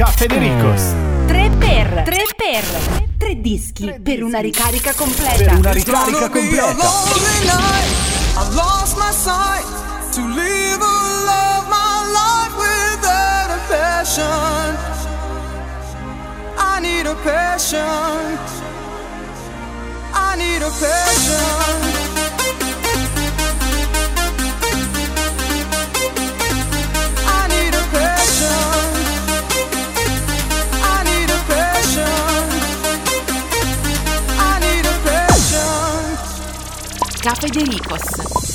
Francesca Federicos. 3 per 3 per 3 dischi, dischi per una ricarica completa. Per una ricarica completa. I lost my sight to live a love my life without a passion. I need a passion. I need a passion. Cafedericos.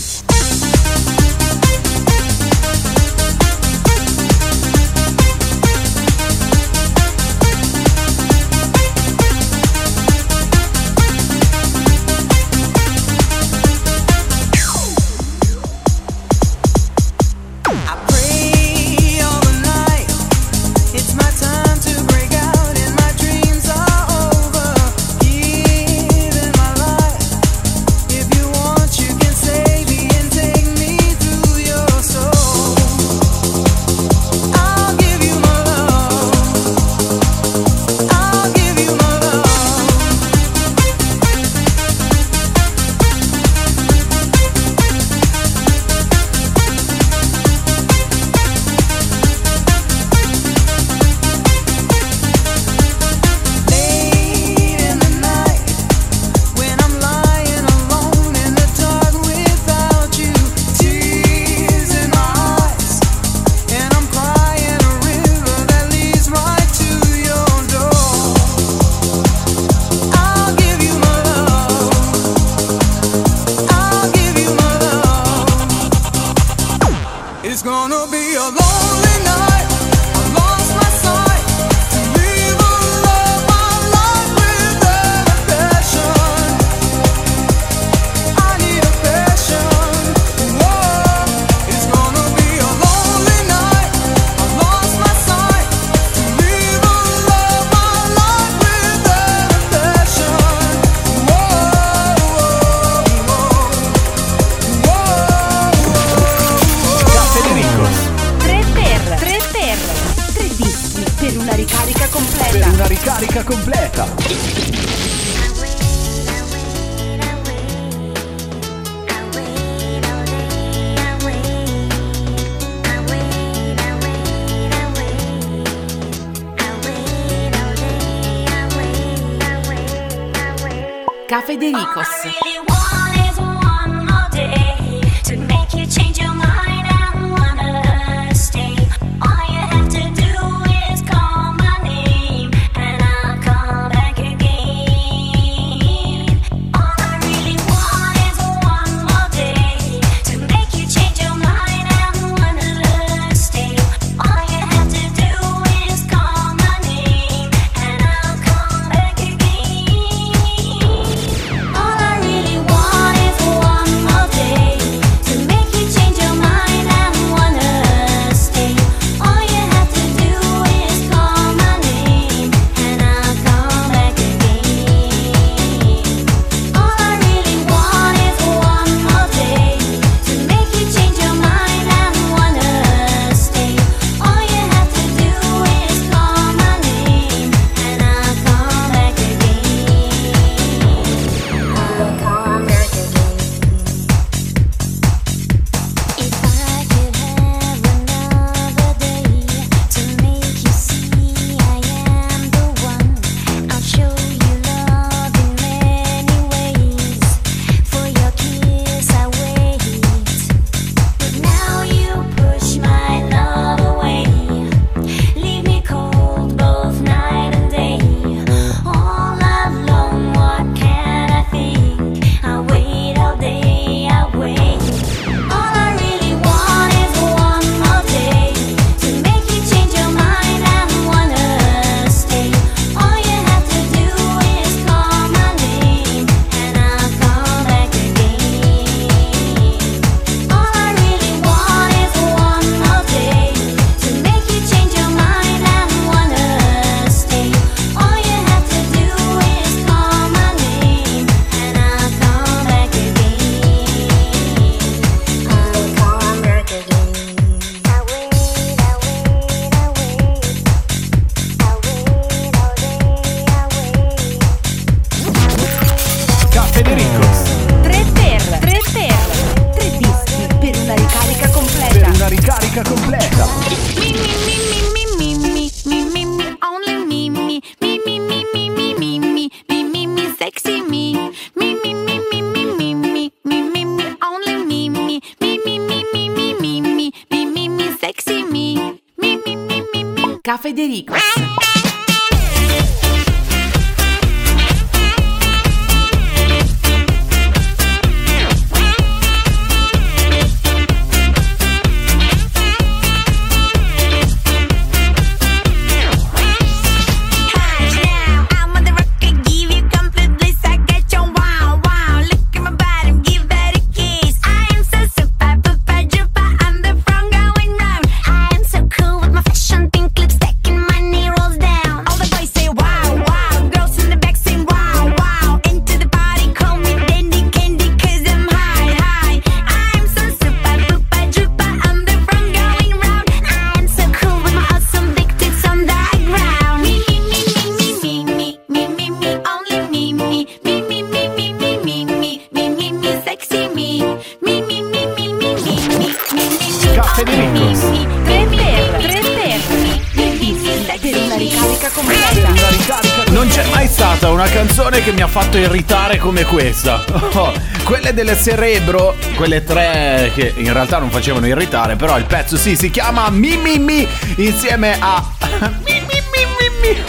Fatto irritare come questa. Oh, quelle del cerebro, quelle tre che in realtà non facevano irritare, però il pezzo sì, si chiama Mi Mi Mi insieme a Mi Mi Mi Mi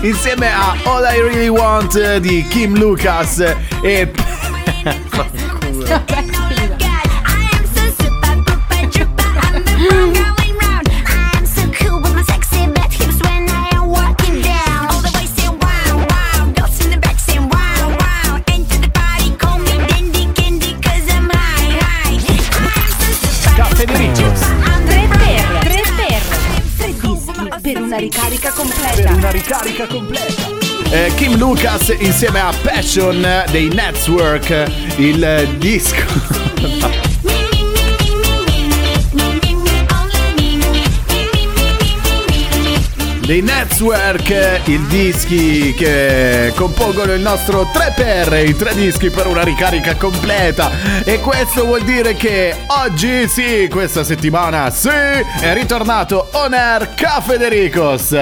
Mi. Insieme a All I Really Want di Kim Lucas e Kim Lucas insieme a Passion dei Network, il disco. Dei Network, i dischi che compongono il nostro 3x, i tre dischi per una ricarica completa. E questo vuol dire che oggi, sì, questa settimana, sì, è ritornato On Air Ca Federicos.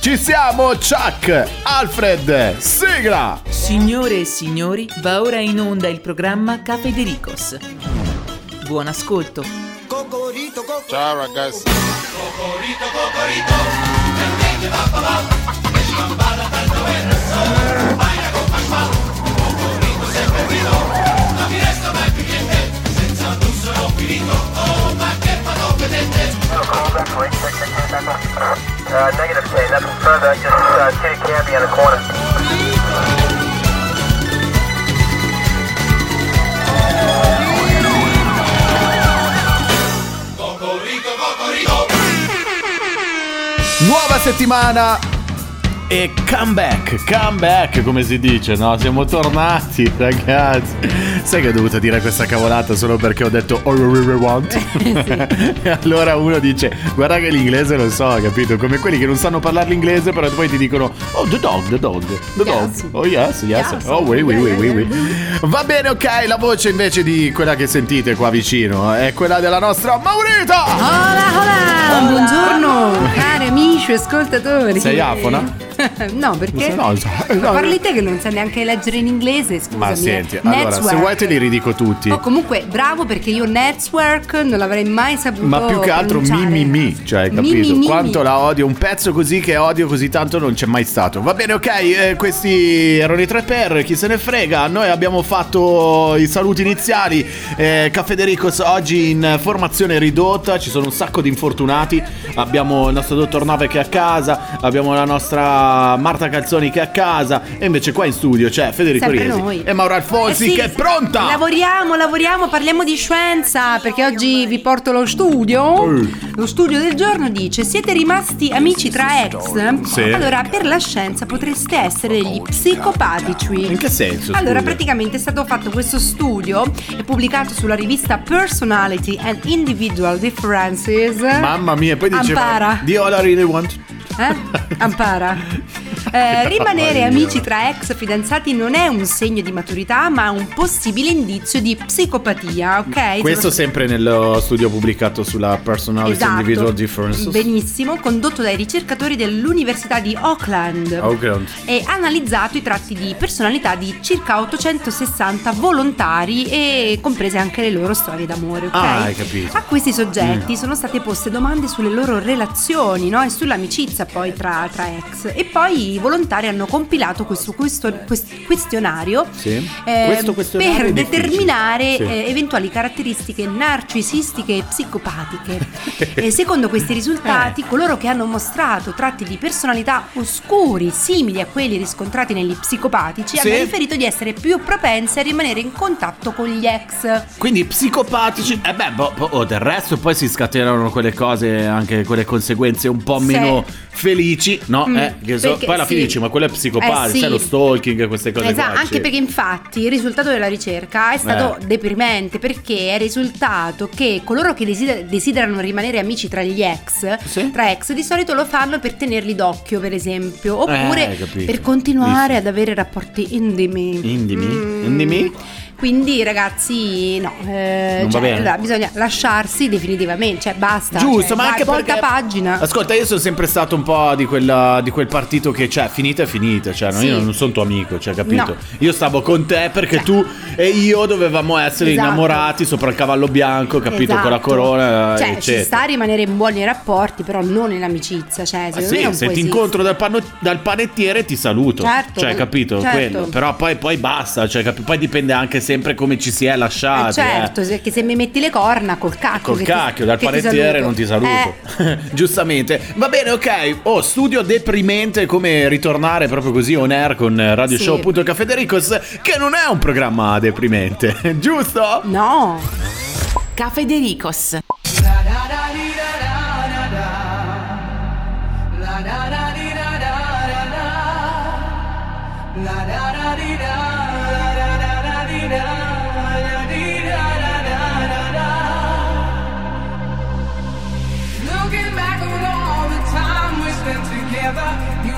Ci siamo, Chuck, Alfred, sigla! Signore e signori, va ora in onda il programma Cafedericos. Buon ascolto. Ciao ragazzi. Uh, negative 10, nothing further, just uh, see a cabbie in the corner. Nuova settimana e comeback, comeback come si dice, no? Siamo tornati ragazzi. Sai che ho dovuto dire questa cavolata solo perché ho detto "Oh, we really want? e allora uno dice guarda che l'inglese lo so, capito? Come quelli che non sanno parlare l'inglese però poi ti dicono oh the dog, the dog, the dog. Yes. Oh yes, yes. Yes. Oh oui, oui, oui, oui, oui. Va bene, ok, la voce invece di quella che sentite qua vicino è quella della nostra Maurita. Hola, hola, buongiorno cari amici e ascoltatori. Sei afona? no, perché No, Ma parli te che non sai neanche leggere in inglese, scusami. Ma senti, allora se vuoi te li ridico tutti. Oh, comunque, bravo perché io network non l'avrei mai saputo Ma più che altro mi mi mi, cioè Mi, capito? mi, mi, Quanto la odio, un pezzo così che odio così tanto non c'è mai stato. Va bene, ok, eh, questi erano i tre per, chi se ne frega. Noi abbiamo fatto i saluti iniziali. Eh, Caffè De Ricos oggi in formazione ridotta, ci sono un sacco di infortunati. Abbiamo il nostro dottor Nave che è a casa, abbiamo la nostra Marta Calzoni che è a casa e invece qua in studio c'è Federico Sempre Riesi noi. e Mauro Alfonsi Eh sì, che è pronta. Lavoriamo, lavoriamo, parliamo di scienza perché oggi vi porto lo studio. Lo studio del giorno dice: Siete rimasti amici tra ex? Sì. Allora, per la scienza potreste essere degli psicopatici. In che senso? Allora, scusa? praticamente è stato fatto questo studio, è pubblicato sulla rivista Personality and Individual Differences. Mamma mia, poi diceva Ampara. Di all I really want. Eh? Ampara. Yeah. Eh, rimanere amici tra ex fidanzati non è un segno di maturità, ma un possibile indizio di psicopatia, ok? Questo Sono- sempre nello studio pubblicato sulla Personality Esatto. Individual Differences. Benissimo, condotto dai ricercatori dell'Università di Auckland. Auckland. E analizzato i tratti di personalità di circa 860 volontari e comprese anche le loro storie d'amore, ok? Ah, hai capito. A questi soggetti sono state poste domande sulle loro relazioni, no? E sull'amicizia poi tra, tra ex. E poi i volontari hanno compilato questo, questo- quest- questionario Sì. eh, Questo questionario per determinare Sì. eh, eventuali caratteristiche narcisistiche e psicopatiche. e secondo questi risultati, Eh. coloro che hanno mostrato tratti di personalità oscuri, simili a quelli riscontrati negli psicopatici, Sì. hanno riferito di essere più propensi a rimanere in contatto con gli ex. Quindi psicopatici, e beh, boh, boh, oh, del resto poi si scatenano quelle cose, anche quelle conseguenze un po' meno felici, no? Mm, eh, che so- poi alla fine dici, ma quello è psicopatico, Eh, sì. sai, lo stalking, queste cose Esatto, qua. anche sì. perché infatti il risultato della ricerca è stato Eh. deprimente perché è risultato che coloro che desider- desiderano rimanere amici tra gli ex, Sì. tra ex di solito lo fanno per tenerli d'occhio per esempio, oppure Eh, per continuare Visto. ad avere rapporti indimi. Indimi? Mm. Indimi? Quindi ragazzi no, eh, Non va cioè, bene. allora, bisogna lasciarsi definitivamente, cioè basta. Giusto, cioè, ma vai, anche volta perché pagina. Ascolta, io sono sempre stato un po' di, quella- di quel partito che, cioè, finita è finita. Cioè, no, Sì. io non sono tuo amico, cioè, capito? No. Io stavo con te perché tu e io dovevamo essere Esatto. innamorati sopra il cavallo bianco, capito? Con la Esatto. corona, Cioè, eccetera. ci sta a rimanere in buoni rapporti, però non nell'amicizia. Cioè, Ah, secondo sì, me non se ti incontro dal, panno- dal panettiere ti saluto. Certo, cioè, capito? certo. Quello. Però poi, poi basta. Cioè, capi- poi dipende anche sempre come ci si è Eh, lasciati. certo, eh. se- che se mi metti le corna col cacco. Col che ti- cacchio, dal panettiere non ti saluto. Eh, Giustamente. Va bene, ok. Oh, studio deprimente come ritornare proprio così on air con Radio Sì. Show.cafedericos, che non è un programma deprimente, giusto? no. Cafedericos. Looking back on all the time we spent together, you ought to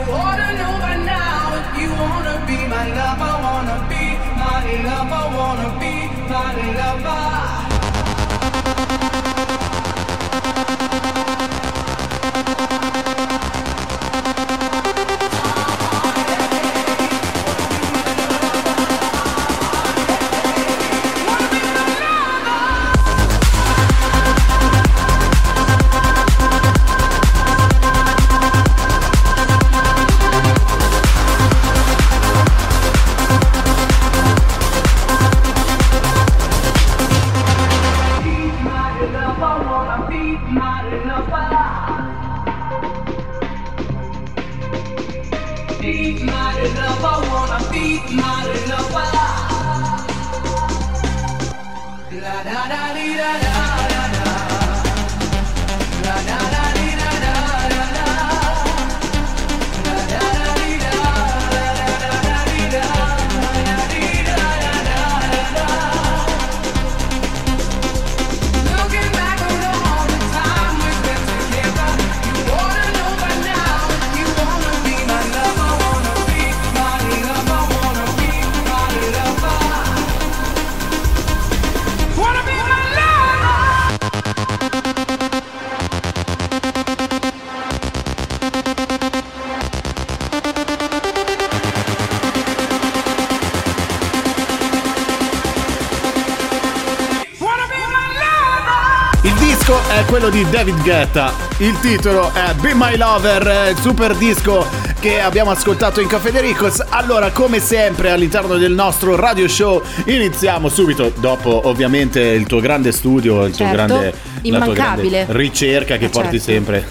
wanna know by now you wanna be my lover, wanna be my lover, wanna be my lover. Quello di David Guetta. Il titolo è Be My Lover, eh, il super disco che abbiamo ascoltato in Cafedericos. Allora, come sempre all'interno del nostro radio show, iniziamo subito dopo ovviamente il tuo grande studio, il tuo Certo, grande la tua immancabile. grande ricerca che Eh, porti certo. sempre.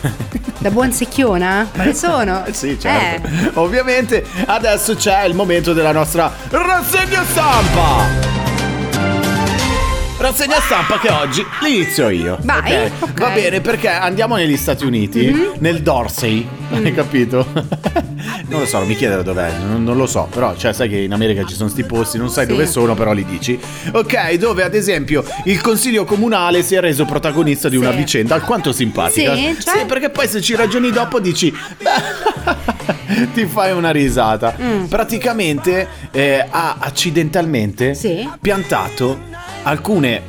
Da buon secchiona? Quale sono? sì, certo. Eh, Ovviamente adesso c'è il momento della nostra rassegna stampa. Rassegna stampa che oggi l'inizio io. Vai, ok? ok. Mhm. Va bene perché andiamo negli Stati Uniti, nel Dorsey, hai capito? non lo so, non mi chiedere dov'è, non, non lo so, però cioè, sai che in America ci sono sti posti, non sai Sì. dove sono, però li dici. Ok, dove ad esempio il consiglio comunale si è reso protagonista di una Sì. vicenda alquanto simpatica. Sì, cioè? perché poi se ci ragioni dopo dici... "Beh, ti fai una risata. Mm. Praticamente eh, ha accidentalmente Sì. piantato alcune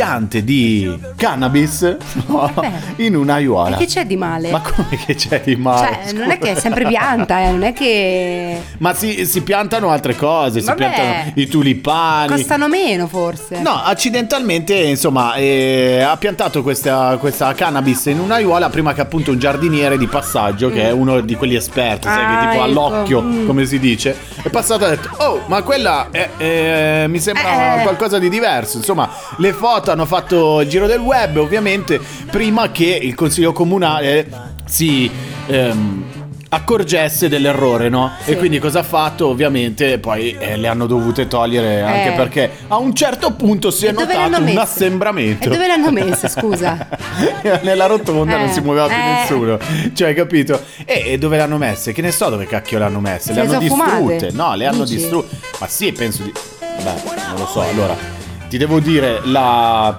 piante di cannabis no, Beh. in un'aiuola. E che c'è di male? Ma come che c'è di male? Cioè, non è che è sempre pianta, eh, non è che Ma si, si piantano altre cose, si Vabbè. piantano i tulipani. costano meno forse. No, accidentalmente, insomma, eh, ha piantato questa, questa cannabis in un'aiuola prima che appunto un giardiniere di passaggio, che è uno di quelli esperti, sai, Mm. Ah, che tipo ecco. all'occhio, Mm. come si dice, è passato e ha detto, oh, ma quella è, eh, mi sembra Eh. qualcosa di diverso. Insomma, le foto hanno fatto il giro del web, ovviamente, prima che il consiglio comunale si... ehm, accorgesse dell'errore, no? Sì. E quindi cosa ha fatto? Ovviamente poi eh, le hanno dovute togliere anche Eh. perché a un certo punto si è E le notato un assembramento. E dove le hanno messe, scusa? Nella rotonda non Eh, si muoveva più eh. nessuno. Cioè, capito? E, e dove le hanno messe? Che ne so dove cacchio le hanno messe? Se le le hanno sono fumate? distrutte. No, le hanno distrutte. Ma sì, penso di. Beh, non lo so. Allora, ti devo dire la.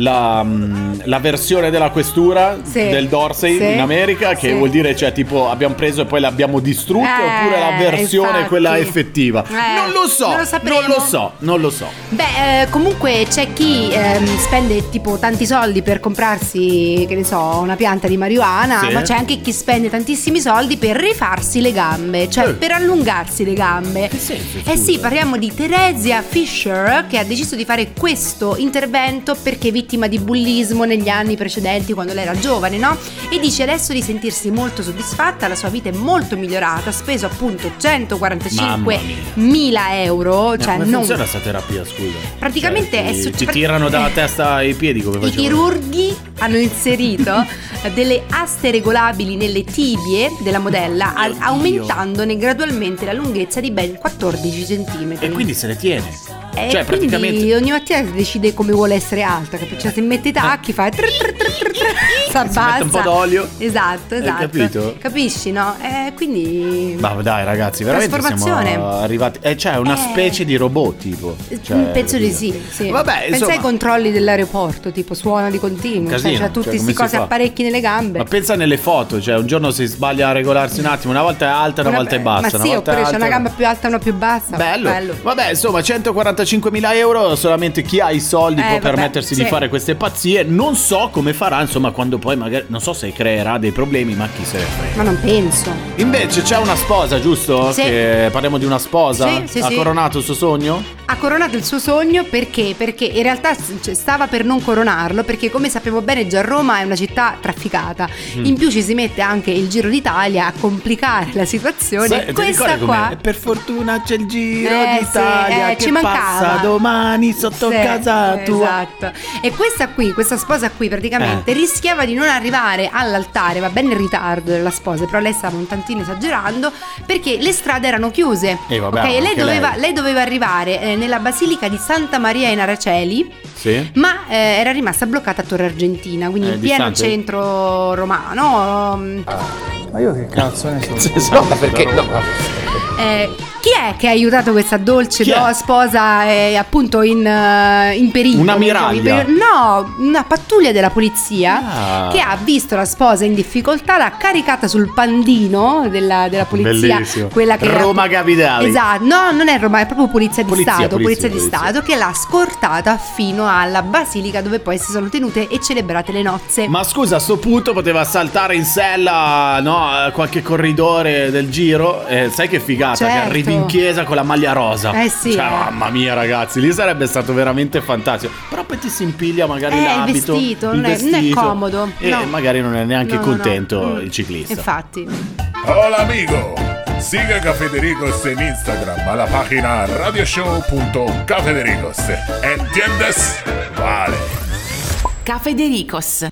La, mm, la versione della questura Sì. del Dorsey Sì. in America che Sì. vuol dire cioè tipo abbiamo preso e poi l'abbiamo distrutte Eh, oppure la versione infatti. quella effettiva Eh, non lo so non lo non lo so non lo so Beh, eh, comunque c'è chi ehm, spende tipo tanti soldi per comprarsi, che ne so, una pianta di marijuana, ma c'è anche chi spende tantissimi soldi per rifarsi le gambe, cioè Eh. per allungarsi le gambe. senso, Eh sì, parliamo di Theresia Fisher che ha deciso di fare questo intervento perché è vittima di bullismo negli anni precedenti quando lei era giovane, no? E dice adesso di sentirsi molto soddisfatta, la sua vita è molto migliorata, ha speso appunto 145 Mamma mia. mila euro, Ma cioè come non funziona sta terapia scusa Praticamente Cioè, è ti, suc- ti tirano dalla testa ai piedi come I facevano chirurghi hanno inserito delle aste regolabili nelle tibie della modella, Oddio. aumentandone gradualmente la lunghezza di ben 14 cm. e quindi se le tiene Eh, cioè quindi praticamente ogni mattina decide come vuole essere alta? Cioè, se mette i tacchi, fa trr, trr, trr, abbassa. mette un po' d'olio. Esatto, Hai esatto. capito? Capisci, no? Eh, quindi Ma dai ragazzi, veramente siamo arrivati. Eh, cioè, una Eh. specie di robot, tipo. Cioè, penso di sì, sì. Vabbè, Pensa insomma. ai controlli dell'aeroporto, tipo suona di continuo, Casino, cioè, c'ha tutti cioè, questi si cose apparecchi nelle gambe. Ma pensa nelle foto, cioè un giorno si sbaglia a regolarsi un attimo, una volta è alta, una, volta è bassa. Ma una sì, oppure c'è alta, una gamba più alta e una più bassa. Bello. Vabbè, insomma, 145.000 euro solamente chi ha i soldi Eh, può vabbè, permettersi di sì. fare queste pazzie. Non so come farà, insomma, quando poi magari non so se creerà dei problemi, ma chi se ne frega. Ma non penso. Invece c'è una sposa, giusto? Sì. Che parliamo di una sposa? Sì, sì, ha sì. coronato il suo sogno? Ha coronato il suo sogno perché? Perché in realtà cioè, stava per non coronarlo, perché come sappiamo bene già Roma è una città trafficata. Mm. In più ci si mette anche il Giro d'Italia a complicare la situazione. Ti Questa com'è? qua E per fortuna c'è il giro Eh, sì, d'Italia eh, che ci mancava. passa domani sotto Sì, casa tua. Esatto. E questa qui, questa sposa qui praticamente Eh. rischiava di non arrivare all'altare, va bene in ritardo della sposa, però lei stava un tantino esagerando perché le strade erano chiuse. Eh, vabbè, ok, e lei doveva, lei. lei doveva arrivare eh, nella basilica di Santa Maria in Araceli. Sì? Ma eh, era rimasta bloccata a Torre Argentina, quindi Eh, in pieno distante? centro romano. um, Ma io che cazzo ne so? Esatto, perché eh, chi è che ha aiutato questa dolce Chi è? do- sposa eh, appunto in, eh, in pericolo? Una diciamo, miraglia? in pericolo? No, una pattuglia della polizia Ah. che ha visto la sposa in difficoltà, l'ha caricata sul pandino della, della polizia. Bellissimo. Quella che Roma Capitale. Esatto, no, non è Roma, è proprio polizia di Polizia, Stato, polizia, polizia, di polizia. Stato che l'ha scortata fino alla basilica dove poi si sono tenute e celebrate le nozze. Ma scusa, a sto punto poteva saltare in sella, no, a qualche corridore del giro. Eh, sai che figata che Certo. arrivi in chiesa con la maglia rosa. Eh sì, Cioè, eh. mamma mia, ragazzi, lì sarebbe stato veramente fantastico. Però poi ti si impiglia magari Eh, il l'abito. vestito, il non è- non è vestito, comodo, E no. magari non è neanche No, no, no. contento Mm. il ciclista. Infatti. Hola amigo, sigue Cafedericos en Instagram a la página radioshow.cafedericos. ¿Entiendes? Vale. Cafedericos.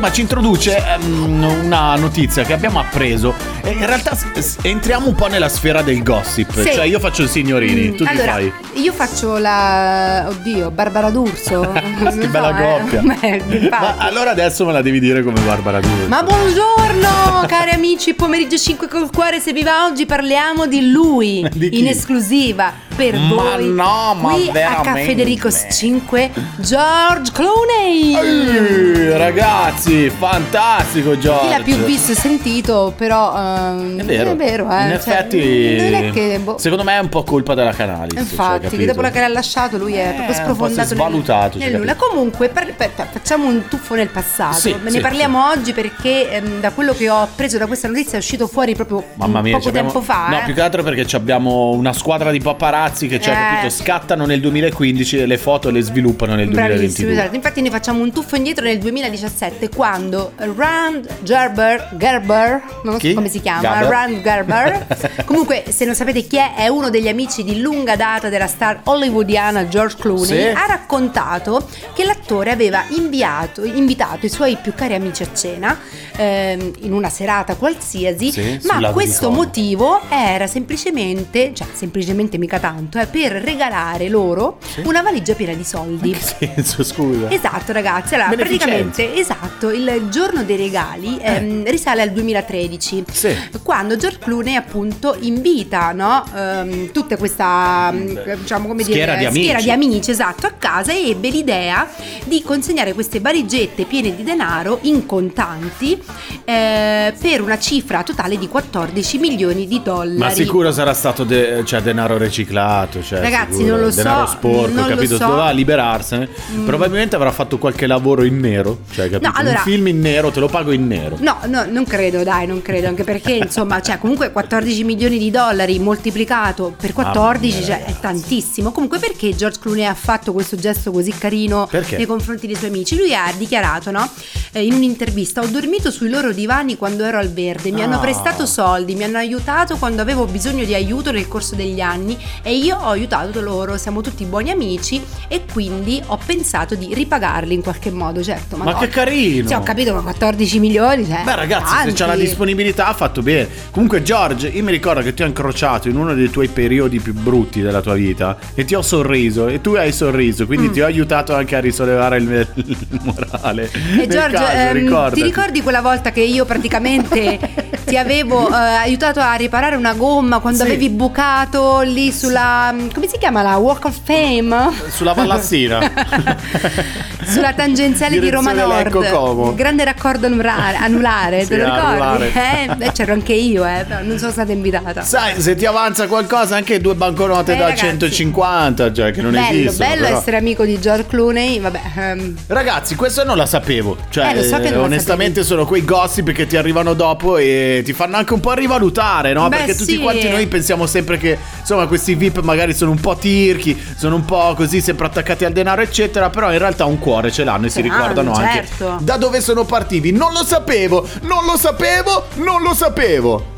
Insomma ci introduce mm, una notizia che abbiamo appreso. E in realtà entriamo un po' nella sfera del gossip. Sì. Cioè, io faccio il signorini, tu allora, ti fai. io faccio la. Oddio, Barbara D'Urso. Che so, bella eh. coppia. Beh, infatti. Ma allora adesso me la devi dire come Barbara D'Urso. Ma buongiorno cari amici, pomeriggio 5 col cuore, se vi va oggi parliamo di lui Di in esclusiva per Ma voi. no, ma qui a veramente? Caffè De Ricos 5 George Clooney. Eh, ragazzi, fantastico Giorgio. Chi l'ha più visto e sentito, però ehm, È vero, è vero, eh. in cioè, effetti, che boh, secondo me è un po' colpa della Canalis. cioè, Infatti, che capito? dopo la che l'ha lasciato lui è proprio si è sprofondato nel- svalutato, nel, cioè, capito? Comunque, per- per- facciamo un tuffo nel passato. Sì, ne sì, parliamo oggi perché ehm, da quello che ho appreso da questa notizia è uscito fuori proprio Mamma mia, poco abbiamo- tempo fa. No, eh. più che altro perché abbiamo una squadra di paparazzi che, cioè, Eh. capito, scattano nel 2015 e le foto le sviluppano nel Bravissimo, 2022. esatto. Infatti ne facciamo un tuffo indietro nel 2017 quando Rand Gerber, Gerber, non Chi? so come si chiama, Gerber? Rand Gerber. Comunque, se non sapete chi è, è uno degli amici di lunga data della star hollywoodiana George Clooney. Sì. Ha raccontato che l'attore aveva inviato- invitato i suoi più cari amici a cena ehm, in una serata qualsiasi, Sì, ma questo motivo era semplicemente, cioè semplicemente mica tanto, eh, per regalare loro una valigia piena di soldi. Che senso, scusa. Esatto ragazzi, allora praticamente esatto, il giorno dei regali ehm, risale al 2013 Eh. Sì. quando George Clooney appunto invita no, ehm, tutta questa mm, diciamo come Schiera dire di amici. schiera di amici esatto a casa e ebbe l'idea di consegnare queste valigette piene di denaro in contanti eh, per una cifra totale di 14 milioni di dollari. Ma sicuro sarà stato de- cioè, denaro riciclato, cioè, Ragazzi, sicuro. non lo so, denaro sporco, non capito? so. Mm. Doveva liberarsene. Probabilmente avrà fatto qualche lavoro in nero, cioè, capito? No, allora- Un film in nero, te lo pago in nero. No, no, non credo, dai, non credo, anche perché insomma, cioè, comunque 14 milioni di dollari moltiplicato per 14, Mamma cioè, è tantissimo. Comunque perché George Clooney ha fatto questo gesto così carino Perché? nei confronti dei suoi amici? Lui ha dichiarato, no, eh, in un'intervista, ho dormito sui loro divani quando ero al verde, mi hanno Ah. prestato soldi, mi hanno aiutato quando avevo bisogno di aiuto nel corso degli anni e io ho aiutato loro, siamo tutti buoni amici e quindi ho pensato di ripagarli in qualche modo, certo. Ma no. che carino! Sì, ho capito, ma 14 milioni, cioè, Beh ragazzi, tanti. se c'è la disponibilità ha fatto bene. Comunque George, io mi ricordo che ti ho incrociato in uno dei tuoi periodi più brutti della tua vita e ti ho sorriso e tu hai sorriso, quindi Mm. ti ho aiutato anche a risollevare il, il morale. E Nel Giorgio, caso, ehm, ti ricordi quella volta che io praticamente ti avevo eh, aiutato a riparare una gomma quando Sì. avevi bucato lì sulla. come si chiama la Walk of Fame? Sulla Vallassina. Sulla tangenziale di Roma Direzione Nord. Grande raccordo anulare, anulare Sì, te lo ricordi? anulare. Eh, c'ero anche io, eh, però non sono stata invitata. Sai, se ti avanza qualcosa, anche due banconote Eh, da ragazzi. 150, cioè che non bello, esistono. bello però. essere amico di George Clooney, vabbè. ehm, Ragazzi, questo non la sapevo. Cioè, Eh, so la onestamente sono quei gossip che ti arrivano dopo e ti fanno anche un po' rivalutare, no? Beh, Perché tutti sì. quanti noi pensiamo sempre che, insomma, questi VIP magari sono un po' tirchi, sono un po' così, sempre attaccati al denaro, eccetera. Però in realtà un cuore ce l'hanno e si Ce l'hanno, ricordano anche certo. da dove sono partiti. Non lo sapevo, non lo sapevo, non lo sapevo.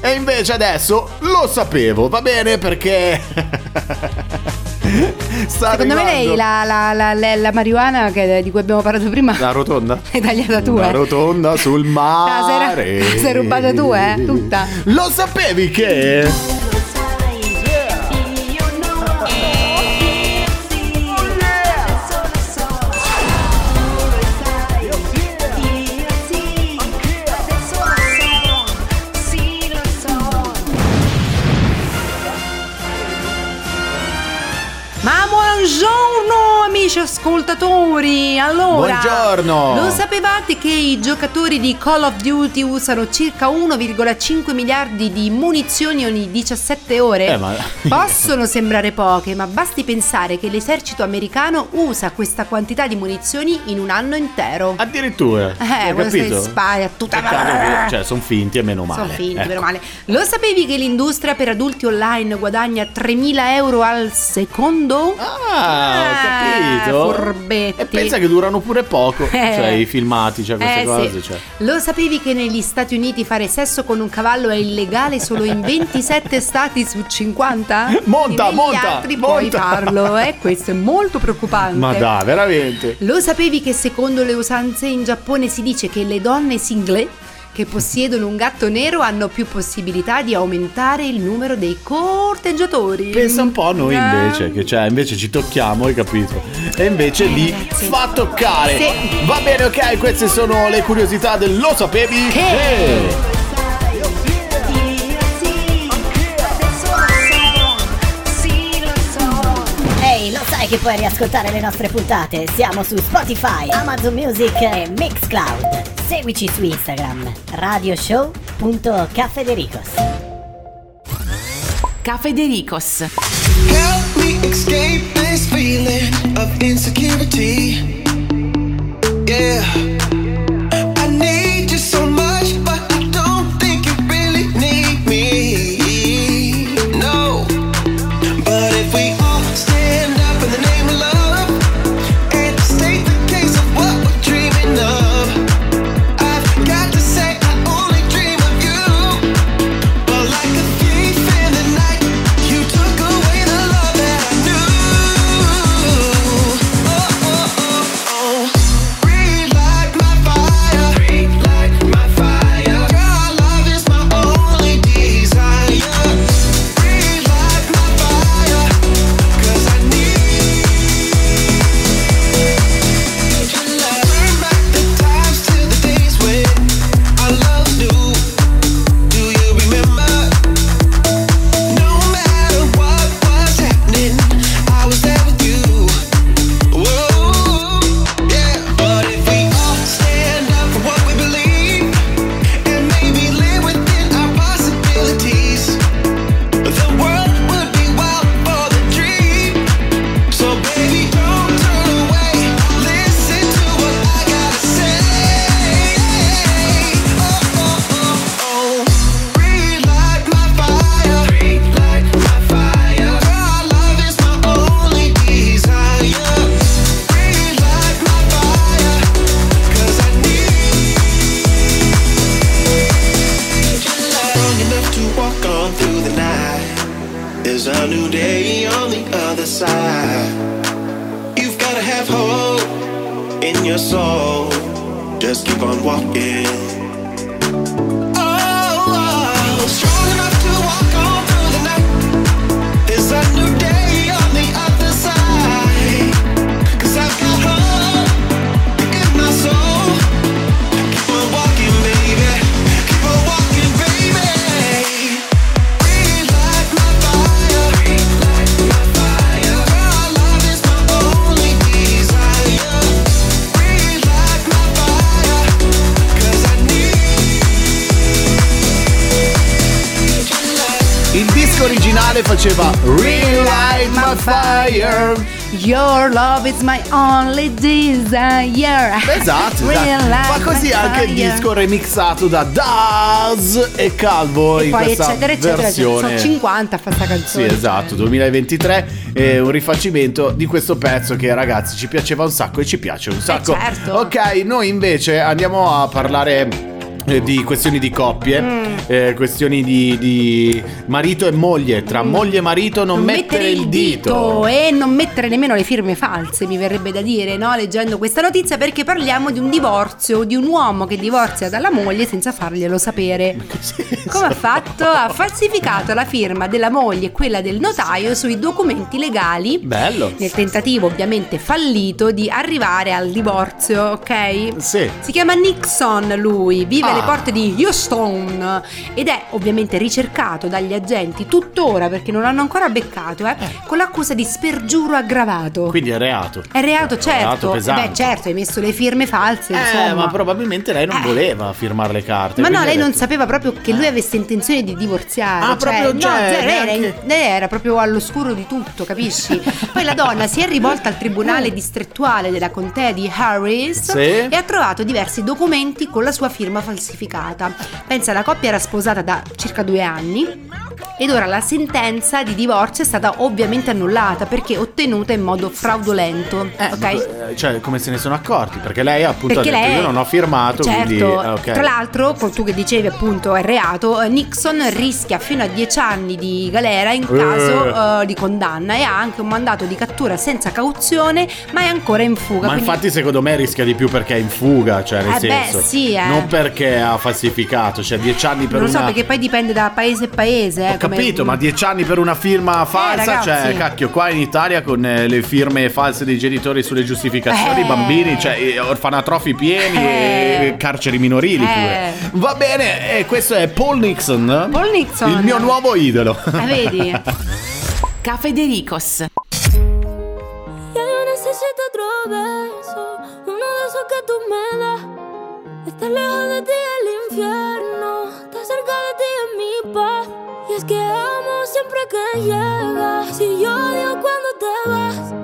E invece adesso lo sapevo, va bene? Perché. Sta Secondo me lei arrivando- la, la, la, la- la marijuana che- di cui abbiamo parlato prima La rotonda? è tagliata tu, Una eh. rotonda sul Ah, mare. sei rubata tu, eh, tutta. Lo sapevi che? Ascoltatori! Allora, Buongiorno. lo sapevate che i giocatori di Call of Duty usano circa 1,5 miliardi di munizioni ogni 17 ore? Eh, ma- Possono sembrare poche, ma basti pensare che l'esercito americano usa questa quantità di munizioni in un anno intero. Addirittura. Eh, quando in Spagna, tutta che- Cioè, sono finti e meno male. sono finti, Ecco. meno male. Lo sapevi che l'industria per adulti online guadagna 3.000 euro al secondo? Ah, ho capito? Furbetti. E pensa che durano pure poco, Eh. cioè i filmati, cioè queste Eh, cose. sì. Cioè. Lo sapevi che negli Stati Uniti fare sesso con un cavallo è illegale solo in 27 stati su 50? Monta, Negli monta, altri puoi monta. farlo, eh? Questo è molto preoccupante. Ma dai, veramente. Lo sapevi che secondo le usanze in Giappone si dice che le donne single che possiedono un gatto nero hanno più possibilità di aumentare il numero dei corteggiatori? Pensa un po' a noi Eh. invece, che cioè invece ci tocchiamo, hai capito? E invece lì ragazzi. fa toccare. Sì. Va bene, ok, queste sono le curiosità del Lo sapevi? Che? Ehi, lo sai che puoi riascoltare le nostre puntate? Siamo su Spotify, Amazon Music e Mixcloud. Seguici su Instagram, radioshow.cafedericos. Cafedericos. Help me escape this feeling of insecurity. Yeah. Originale faceva Relight my fire. Your love is my only desire. Esatto. Relight ma così anche il disco remixato da Daz e Calvo E in poi questa eccetera eccetera, versione. sono 50 a fa sta Sì, canzone. esatto, 2023 è un rifacimento di questo pezzo che ragazzi ci piaceva un sacco e ci piace un sacco. certo. Ok, noi invece andiamo a parlare eh, di questioni di coppie, Mm. eh, questioni di, di marito e moglie, tra moglie e marito non, mettere, il dito. e non mettere nemmeno le firme false, mi verrebbe da dire, no? Leggendo questa notizia perché parliamo di un divorzio, di un uomo che divorzia dalla moglie senza farglielo sapere. Come ha fatto? Ha falsificato la firma della moglie e quella del notaio sui documenti legali. Bello. Nel tentativo ovviamente fallito di arrivare al divorzio, ok? Sì. Si chiama Nixon lui, vive alle Ah. porte di Houston ed è ovviamente ricercato dagli agenti tuttora perché non l'hanno ancora beccato, eh, con l'accusa di spergiuro aggravato. Quindi è reato. È reato, È certo. reato Eh pesante. Beh, certo, hai messo le firme false, Eh, insomma. ma probabilmente lei non voleva firmare le carte. Ma no, lei non detto- sapeva proprio che lui avesse intenzione di divorziare. Ah, proprio, no, cioè, zero, lei, era, neanche- lei era proprio all'oscuro di tutto, capisci? Poi la donna si è rivolta al tribunale distrettuale della contea di Harris Sì. e ha trovato diversi documenti con la sua firma falsificata. Pensa, la coppia era sposata da circa due anni ed ora la sentenza di divorzio è stata ovviamente annullata perché ottenuta in modo fraudolento. ok? Eh, Cioè, come se ne sono accorti? Perché lei appunto Perché ha detto lei- io non ho firmato, Certo, quindi eh, ok. tra l'altro, con tu che dicevi appunto è reato, eh, Nixon rischia fino a 10 anni di galera in Eh. caso eh, di condanna e ha anche un mandato di cattura senza cauzione, ma è ancora in fuga. Ma quindi- infatti secondo me rischia di più perché è in fuga, cioè nel Eh beh, senso. sì, eh. Non perché ha falsificato, cioè 10 anni per non lo so una perché poi dipende da paese a paese. eh, capito, ma 10 anni per una firma falsa, ragazzi. cioè cacchio, qua in Italia con eh, le firme false dei genitori sulle giustificazioni, Eh. i bambini, cioè eh, orfanatrofi pieni Eh. e carceri minorili Eh. pure. Va bene, e questo è Paul Nixon. Paul Nixon. Il mio nuovo idolo. Ah, vedi? Ca Federicos. Ya yo necesito otro beso, uno de esos que tú me das. Estar lejos de ti el infierno, estar cerca de ti es mi paz. Y es que amo siempre que llegas. Si yo odio cuando te vas,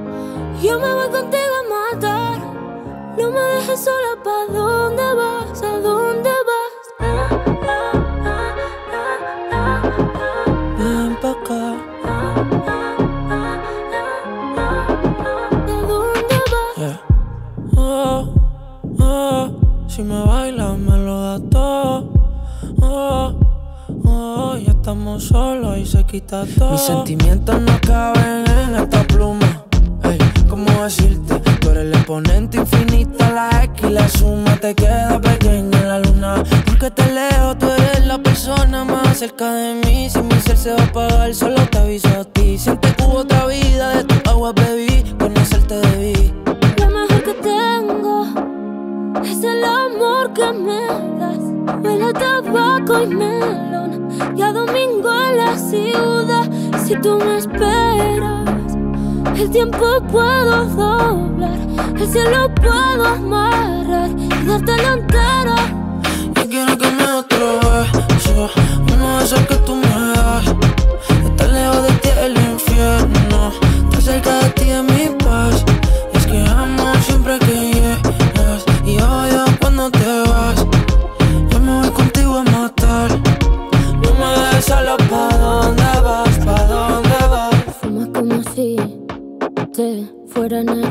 yo me voy contigo a matar. No me dejes sola, ¿pa' dónde vas? ¿A dónde vas? Ven pa' acá. ¿A dónde vas? Oh, oh, si me bailas me lo da todo. Oh, oh, estamos solos y se quita todo. Mis sentimientos no caben en esta pluma. Ey, ¿cómo decirte? Tú eres el exponente infinito, la X y la suma te queda pequeña en la luna. Porque te leo, tú eres la persona más cerca de mí. Si mi ser se va a apagar, solo te aviso a ti. Siente que hubo otra vida, de tu agua bebí, conocerte debí. Lo mejor que tengo es el amor que me das. Huele tabaco y melón y a domingo en la ciudad. Si tú me esperas, el tiempo puedo doblar, el cielo puedo amarrar y dártelo entero. Yo quiero que me otro beso, uno de esos que tú me das. Estar lejos de ti el infierno, estar cerca de ti es mi paz.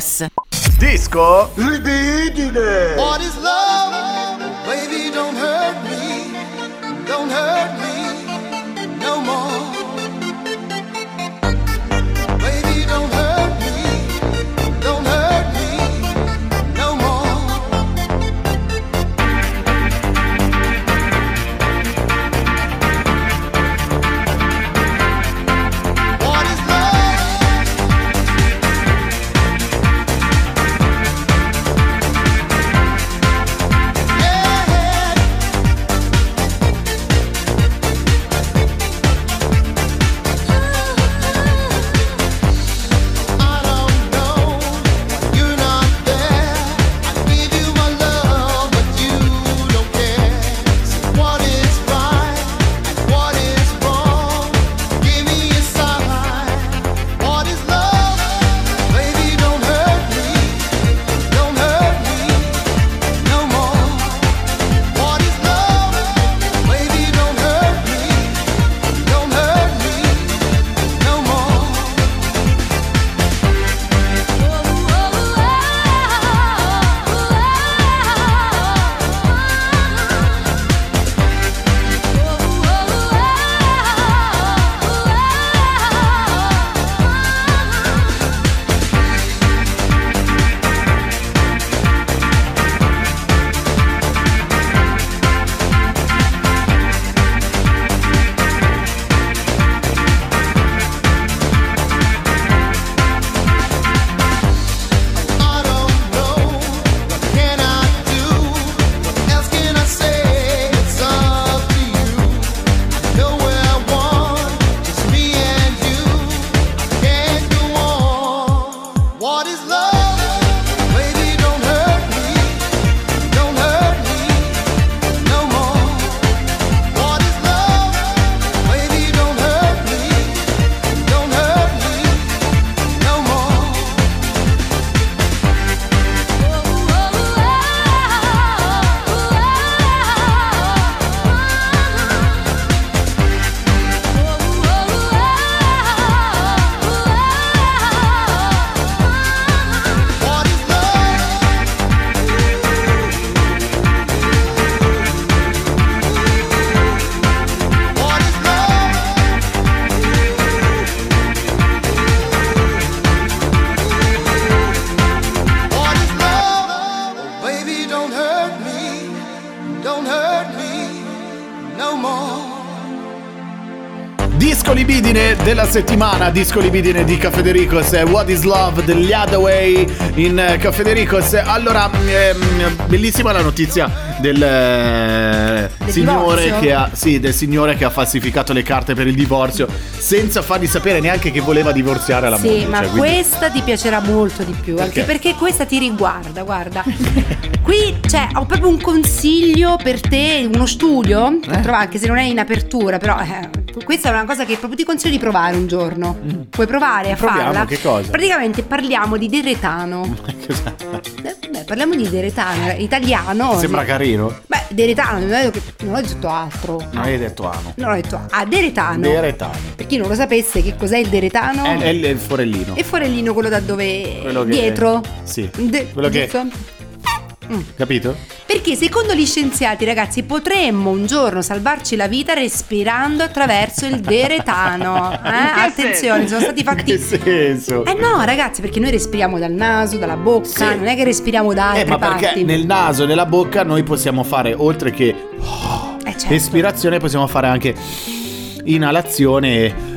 Federicos. Disco? Libidine. What is love? Settimana, disco libidine di Cafedericos, eh, What is Love degli Hathaway in eh, Cafedericos. Allora, ehm, bellissima la notizia del, eh, signore che ha, sì, del signore che ha falsificato le carte per il divorzio senza fargli sapere neanche che voleva divorziare la Sì, moglie. ma cioè, quindi- questa ti piacerà molto di più, anche Perché? perché questa ti riguarda, guarda. Qui c'è, ho proprio un consiglio per te, uno studio, Eh? trova- anche se non è in apertura, però eh, questa è una cosa che proprio ti consiglio di provare un giorno. Puoi provare a Mm. Proviamo, farla? che cosa? Praticamente parliamo di deretano. Eh, Beh, parliamo di deretano, italiano. Sembra sì. carino. Beh, deretano, non ho, non ho detto altro. Non hai detto amo. Non ho detto ah, deretano. Deretano. Per chi non lo sapesse, che cos'è il deretano? È, è il, è il forellino. E forellino quello da dove Quello dietro. Sì. De- Quello che- giusto? Capito? Perché secondo gli scienziati, ragazzi, potremmo un giorno salvarci la vita respirando attraverso il deretano. Eh? Attenzione, sono stati Che fatti. senso? Eh no, ragazzi, perché noi respiriamo dal naso, dalla bocca, Sì. non è che respiriamo da altre Eh, ma perché parti. nel naso e nella bocca noi possiamo fare, oltre che Eh, certo. espirazione, possiamo fare anche inalazione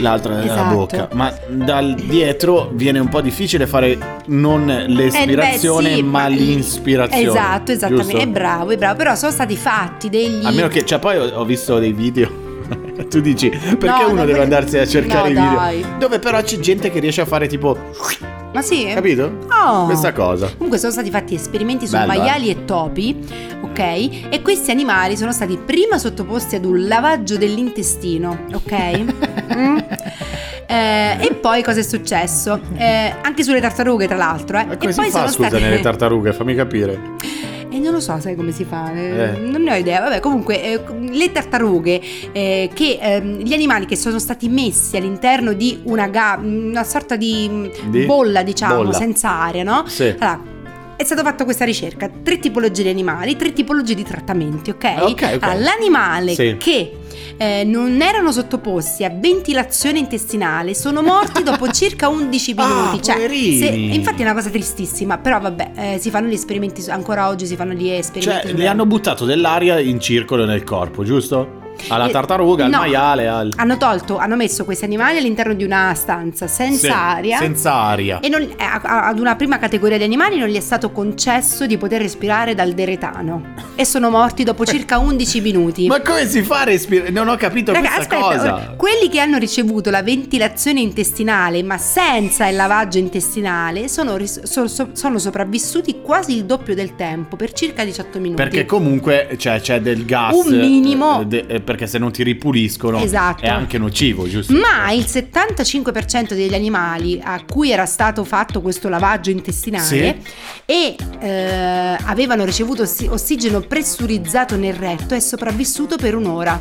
l'altra nella Esatto. bocca. Ma dal dietro viene un po' difficile fare non l'espirazione, Eh, sì, ma l'inspirazione. Esatto, esattamente. giusto? È bravo, è bravo. Però sono stati fatti degli. A meno che, cioè, poi ho, visto dei video. tu dici, perché No, uno no, deve andarsi a cercare no, i video? dai. Dove però c'è gente che riesce a fare tipo. Ma sì. Capito? Oh. Questa cosa. Comunque sono stati fatti esperimenti su Bello, eh. maiali e topi, ok? E questi animali sono stati prima sottoposti ad un lavaggio dell'intestino, ok? Mm. Eh, e poi cosa è successo? Eh, anche sulle tartarughe, tra l'altro, eh. Ma e come poi si fa, sono scusa, state... nelle tartarughe? Fammi capire. E non lo so, sai come si fa, eh, Eh. non ne ho idea. Vabbè, comunque, eh, le tartarughe, eh, che ehm, gli animali che sono stati messi all'interno di una, ga- una sorta di, Di? bolla, diciamo, Bolla. senza aria, no? Sì. Allora, è stata fatta questa ricerca, tre tipologie di animali, tre tipologie di trattamenti, ok? Ok, ok. Allora, l'animale Sì. che eh, non erano sottoposti a ventilazione intestinale sono morti dopo circa 11 Ah, minuti. cioè, poverini. se- infatti è una cosa tristissima, però vabbè, eh, si fanno gli esperimenti, ancora oggi si fanno gli esperimenti. Cioè, le hanno buttato dell'aria in circolo nel corpo, giusto? Alla Eh, tartaruga, al no. maiale, al. Hanno tolto, hanno messo questi animali all'interno di una stanza senza Sì, aria. Senza aria. E non- eh, ad una prima categoria di animali non gli è stato concesso di poter respirare dal deretano. E sono morti dopo circa 11 minuti. Ma come si fa a respirare? Non ho capito Raga, questa aspetta, cosa. ora, quelli che hanno ricevuto la ventilazione intestinale ma senza il lavaggio intestinale sono, so- so- sono sopravvissuti quasi il doppio del tempo, per circa 18 minuti. Perché comunque cioè, c'è del gas. Un minimo. eh, de- perché se non ti ripuliscono Esatto. è anche nocivo, giusto? Ma il 75% degli animali a cui era stato fatto questo lavaggio intestinale Sì. e eh, avevano ricevuto ossi- ossigeno pressurizzato nel retto è sopravvissuto per un'ora,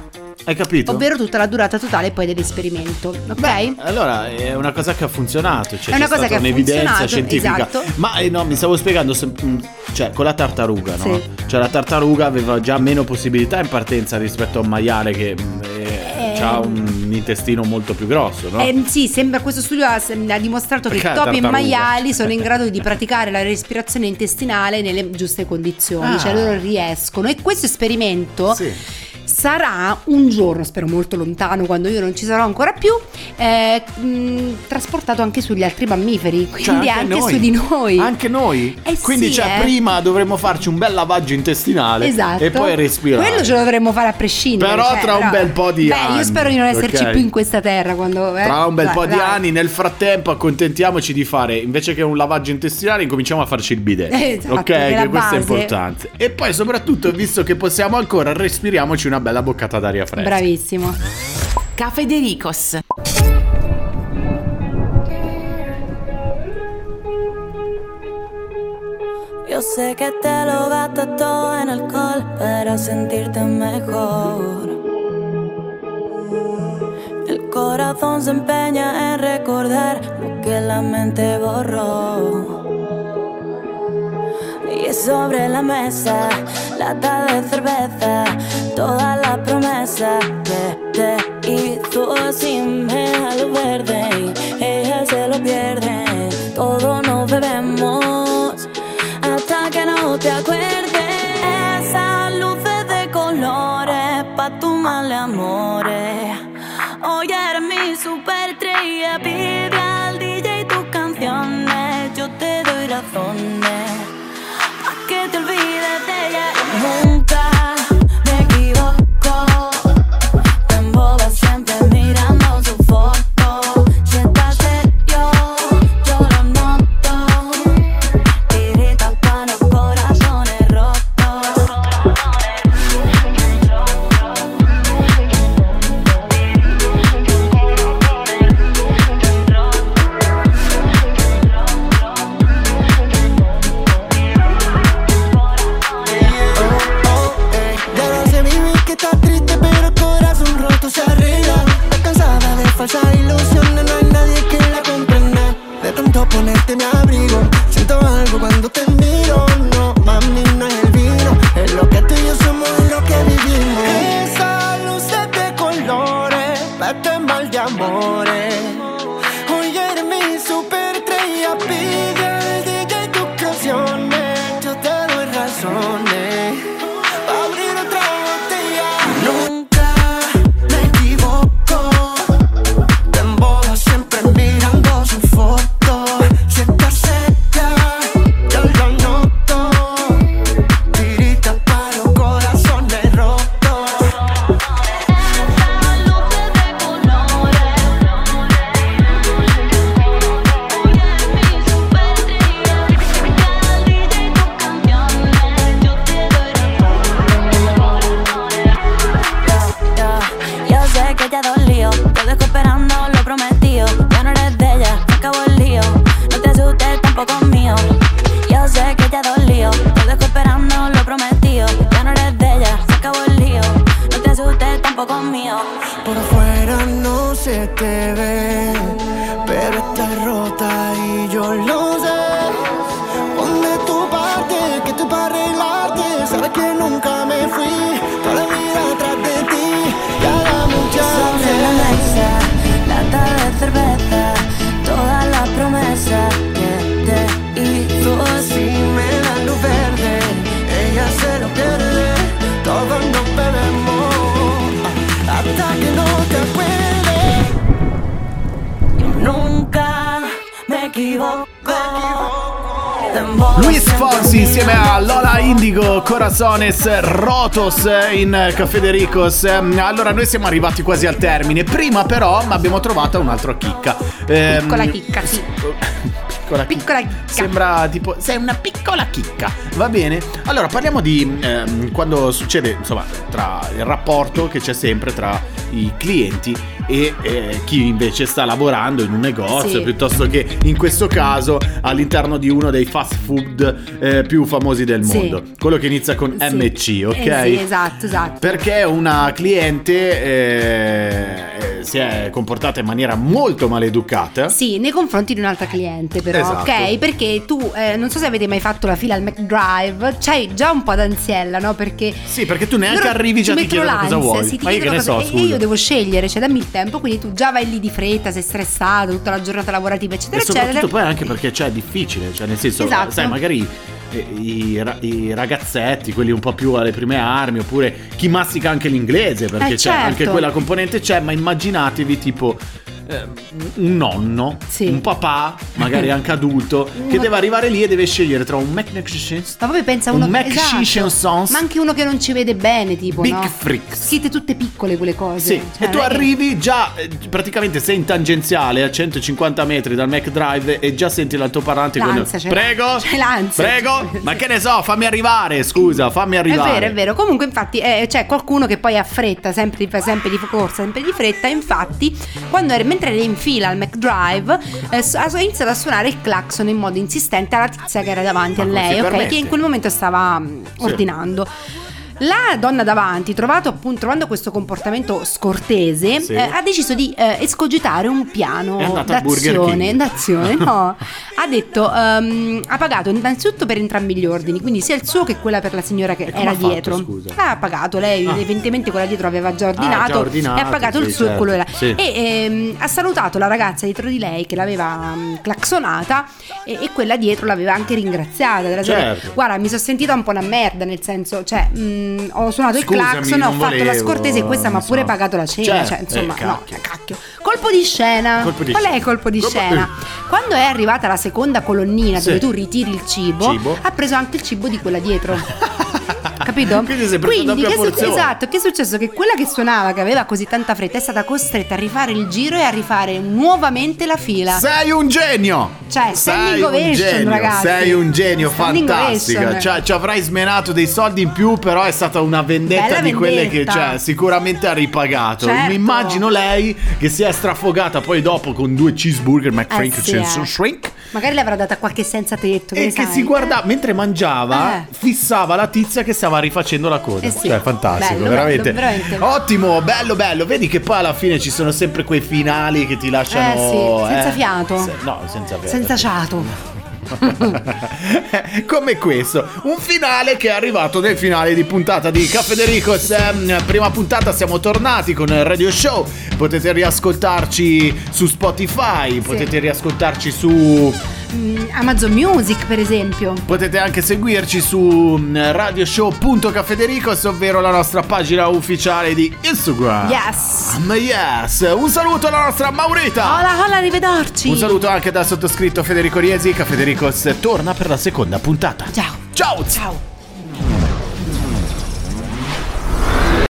Hai capito? ovvero tutta la durata totale poi dell'esperimento, ok? Allora è una cosa che ha funzionato, cioè È una c'è cosa stata che ha un'evidenza funzionato, scientifica. esatto. Ma eh, no, mi stavo spiegando, mh, cioè con la tartaruga, no? Sì. Cioè la tartaruga aveva già meno possibilità in partenza rispetto a un maiale che mh, Eh. ha un intestino molto più grosso, no? Eh, sì, sembra questo studio ha, ha dimostrato che Perché topi e maiali sono in grado di praticare la respirazione intestinale nelle giuste condizioni, Ah. cioè loro riescono. E questo esperimento Sì. Sarà un giorno, spero molto lontano, quando io non ci sarò ancora più, eh, mh, trasportato anche sugli altri mammiferi, quindi Cioè, anche, noi. su di noi. Anche noi? Eh Quindi sì, cioè eh. prima dovremmo farci un bel lavaggio intestinale Esatto. e poi respirare. Quello ce lo dovremmo fare a prescindere. Però cioè, tra un bel po' di beh, anni, io spero di non esserci ok? più in questa terra quando. eh. Tra un bel Dai, po' di dai. anni, nel frattempo accontentiamoci di fare, invece che un lavaggio intestinale, incominciamo a farci il bidet. Esatto, ok, che è questo è base. importante. E poi soprattutto, visto che possiamo ancora, respiriamoci una bella boccata d'aria fresca. Bravissimo. Caffè De Ricos. Yo sé que te lo gastas todo en alcohol para sentirte mejor. El corazón se empeña en recordar lo que la mente borró. Y sobre la mesa, lata de cerveza, toda la promesa que te hizo así me a lo verde. y Ella se lo pierde, todo nos bebemos hasta que no te acuerdes. Esa luz a tu male amore. Fonsi insieme a Lola Indigo, Corazones, Rotos in Caffè De Ricos. Allora, noi siamo arrivati quasi al termine. Prima, però, abbiamo trovato un'altra chicca. Ehm, Piccola chicca, sì. Piccola chicca. Piccola chicca. Sembra tipo. Sei una piccola chicca. Va bene? Allora, parliamo di ehm, quando succede, insomma, tra il rapporto che c'è sempre tra i clienti e eh, chi invece sta lavorando in un negozio, Sì. piuttosto che in questo caso all'interno di uno dei fast food eh, più famosi del Sì. mondo. Quello che inizia con Sì. MC, ok? Eh sì, esatto, esatto. Perché una cliente eh, si è comportata in maniera molto maleducata. Sì, nei confronti di un'altra cliente però, Esatto. ok? Perché tu, eh, non so se avete mai fatto la fila al McDrive, c'hai già un po' d'ansiella, no? Perché... Sì, perché tu neanche arrivi già ti chiedono cosa vuoi. sì, ti Ma io che ne so, scusa. E io devo scegliere, cioè dammi il tempo, quindi tu già vai lì di fretta, sei stressato, tutta la giornata lavorativa, eccetera, E soprattutto eccetera. poi anche perché cioè, è difficile, cioè nel senso, Esatto. sai, magari i, ra- i ragazzetti, quelli un po' più alle prime armi, oppure chi mastica anche l'inglese, perché Eh, c'è certo. anche quella componente c'è, ma immaginatevi tipo eh, un nonno, un papà, magari anche adulto, che deve arrivare lì e deve scegliere tra un McNuggets Ma poi pensa un uno Mac esatto, Chansons, ma anche uno che non ci vede bene, tipo, Big no? Freaks. Scritte tutte piccole quelle cose. Sì, Cioè, e tu è che- arrivi già, eh, praticamente sei in tangenziale a 150 metri dal McDrive e già senti l'altoparlante con c'è- Prego, c'è l'ansia. prego, ma che ne so, fammi arrivare, scusa, fammi È arrivare. vero, è vero. Comunque, infatti, eh, c'è qualcuno che poi ha fretta, sempre, sempre di corsa, sempre di fretta. Infatti, quando era, mentre era in fila al McDrive, eh, ha iniziato a suonare il clacson in modo insistente alla tizia che era davanti Ma a lei, ok? Che in quel momento stava mm, Sì. ordinando. La donna davanti, trovato appunto, trovando questo comportamento scortese, Sì. eh, ha deciso di eh, escogitare un piano d'azione. D'azione, no. ha detto, ehm, ha pagato innanzitutto per entrambi gli ordini, quindi sia il suo che quella per la signora che E era fatto, dietro. scusa? Ha pagato, lei Ah. evidentemente quella dietro aveva già ordinato, Ah, già ordinato, e ha pagato il sì, suo e certo. quello là. Sì. E ehm, ha salutato la ragazza dietro di lei che l'aveva mm, claxonata e, e quella dietro l'aveva anche ringraziata. Certo. Guarda, mi sono sentita un po' una merda, nel senso, cioè, mm, mm, ho suonato il Scusami, clacson, ho fatto la volevo, scortese e questa mi ha pure pagato la cena. Certo, Cioè, insomma, eh, no, cacchio. cacchio. Colpo di scena. Colpo di Qual è scena. il colpo di Colpo- scena? Quando è arrivata la seconda colonnina Sì. dove tu ritiri il cibo, Cibo. ha preso anche il cibo di quella dietro. Capito? Quindi preso doppia che su- esatto, che è successo? Che quella che suonava, che aveva così tanta fretta, è stata costretta a rifare il giro e a rifare nuovamente la fila. Sei un genio! Cioè, standing Sei un genio, ragazzi. sei un genio, Standing fantastica. Cioè, ci avrai smenato dei soldi in più, però è stata una vendetta Bella di quelle che vendetta. cioè, sicuramente ha ripagato. Certo. Mi immagino lei che si è strafogata poi dopo con due cheeseburger McFrank Eh sì, eh. Shrink Magari le avrà data qualche senza tetto. e che sai. si guardava mentre mangiava, Eh. fissava la tizia che stava rifacendo la coda. Eh sì. Cioè, fantastico, Bello, veramente. bello, veramente. Ottimo, bello, bello. Vedi che poi alla fine ci sono sempre quei finali che ti lasciano. Eh sì, senza eh. fiato. Se- no, senza fiato. Senza ciato. Come questo, un finale che è arrivato nel finale di puntata di Caffè De Ricos. Ehm, prima puntata siamo tornati con il radio show. Potete riascoltarci su Spotify, potete riascoltarci su. Mm, Amazon Music, per esempio. Potete anche seguirci su mm, radioshow.cafedericos, ovvero la nostra pagina ufficiale di Instagram. Yes. Um, yes. Un saluto alla nostra Maurita. Hola, hola, arrivederci. Un saluto anche dal sottoscritto Federico Riesi. Caffè De Ricos torna per la seconda puntata. Ciao. Ciao. Ciao.